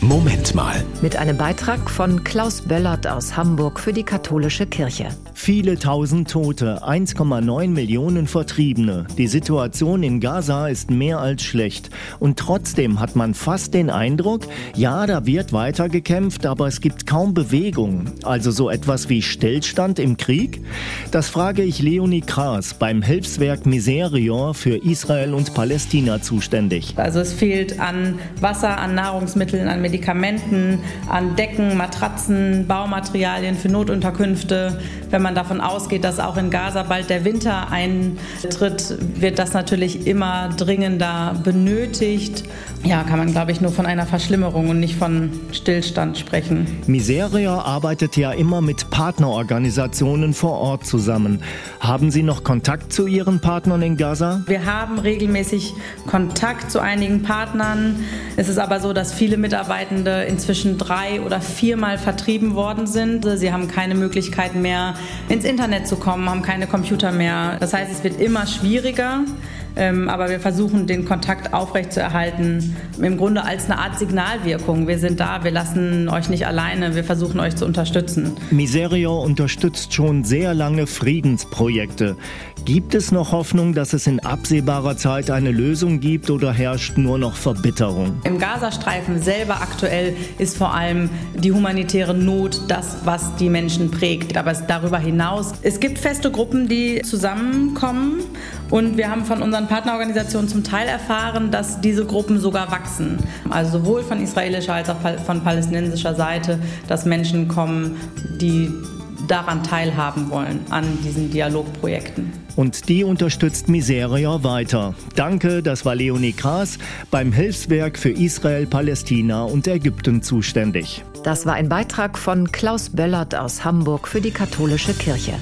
Moment mal. Mit einem Beitrag von Klaus Böllert aus Hamburg für die katholische Kirche. Viele tausend Tote, 1,9 Millionen Vertriebene. Die Situation in Gaza ist mehr als schlecht. Und trotzdem hat man fast den Eindruck, ja, da wird weiter gekämpft, aber es gibt kaum Bewegung. Also so etwas wie Stillstand im Krieg? Das frage ich Leonie Kraas beim Hilfswerk Miserior für Israel und Palästina zuständig. Also es fehlt an Wasser, an Nahrungsmitteln, an Medikamenten, an Decken, Matratzen, Baumaterialien für Notunterkünfte. Wenn man davon ausgeht, dass auch in Gaza bald der Winter eintritt, wird das natürlich immer dringender benötigt. Ja, kann man, glaube ich, nur von einer Verschlimmerung und nicht von Stillstand sprechen. Miseria arbeitet ja immer mit Partnerorganisationen vor Ort zusammen. Haben Sie noch Kontakt zu Ihren Partnern in Gaza? Wir haben regelmäßig Kontakt zu einigen Partnern. Es ist aber so, dass viele Mitarbeitende inzwischen drei oder viermal vertrieben worden sind. Sie haben keine Möglichkeit mehr, ins Internet zu kommen, haben keine Computer mehr. Das heißt, es wird immer schwieriger. Ähm, aber wir versuchen, den Kontakt aufrechtzuerhalten, im Grunde als eine Art Signalwirkung. Wir sind da, wir lassen euch nicht alleine, wir versuchen euch zu unterstützen. Miserio unterstützt schon sehr lange Friedensprojekte. Gibt es noch Hoffnung, dass es in absehbarer Zeit eine Lösung gibt oder herrscht nur noch Verbitterung? Im Gazastreifen selber aktuell ist vor allem die humanitäre Not das, was die Menschen prägt. Aber darüber hinaus, es gibt feste Gruppen, die zusammenkommen und wir haben von unseren Partnerorganisationen zum Teil erfahren, dass diese Gruppen sogar wachsen. Also sowohl von israelischer als auch von palästinensischer Seite, dass Menschen kommen, die daran teilhaben wollen, an diesen Dialogprojekten. Und die unterstützt Miseria weiter. Danke, das war Leonie Kraas beim Hilfswerk für Israel, Palästina und Ägypten zuständig. Das war ein Beitrag von Klaus Böllert aus Hamburg für die katholische Kirche.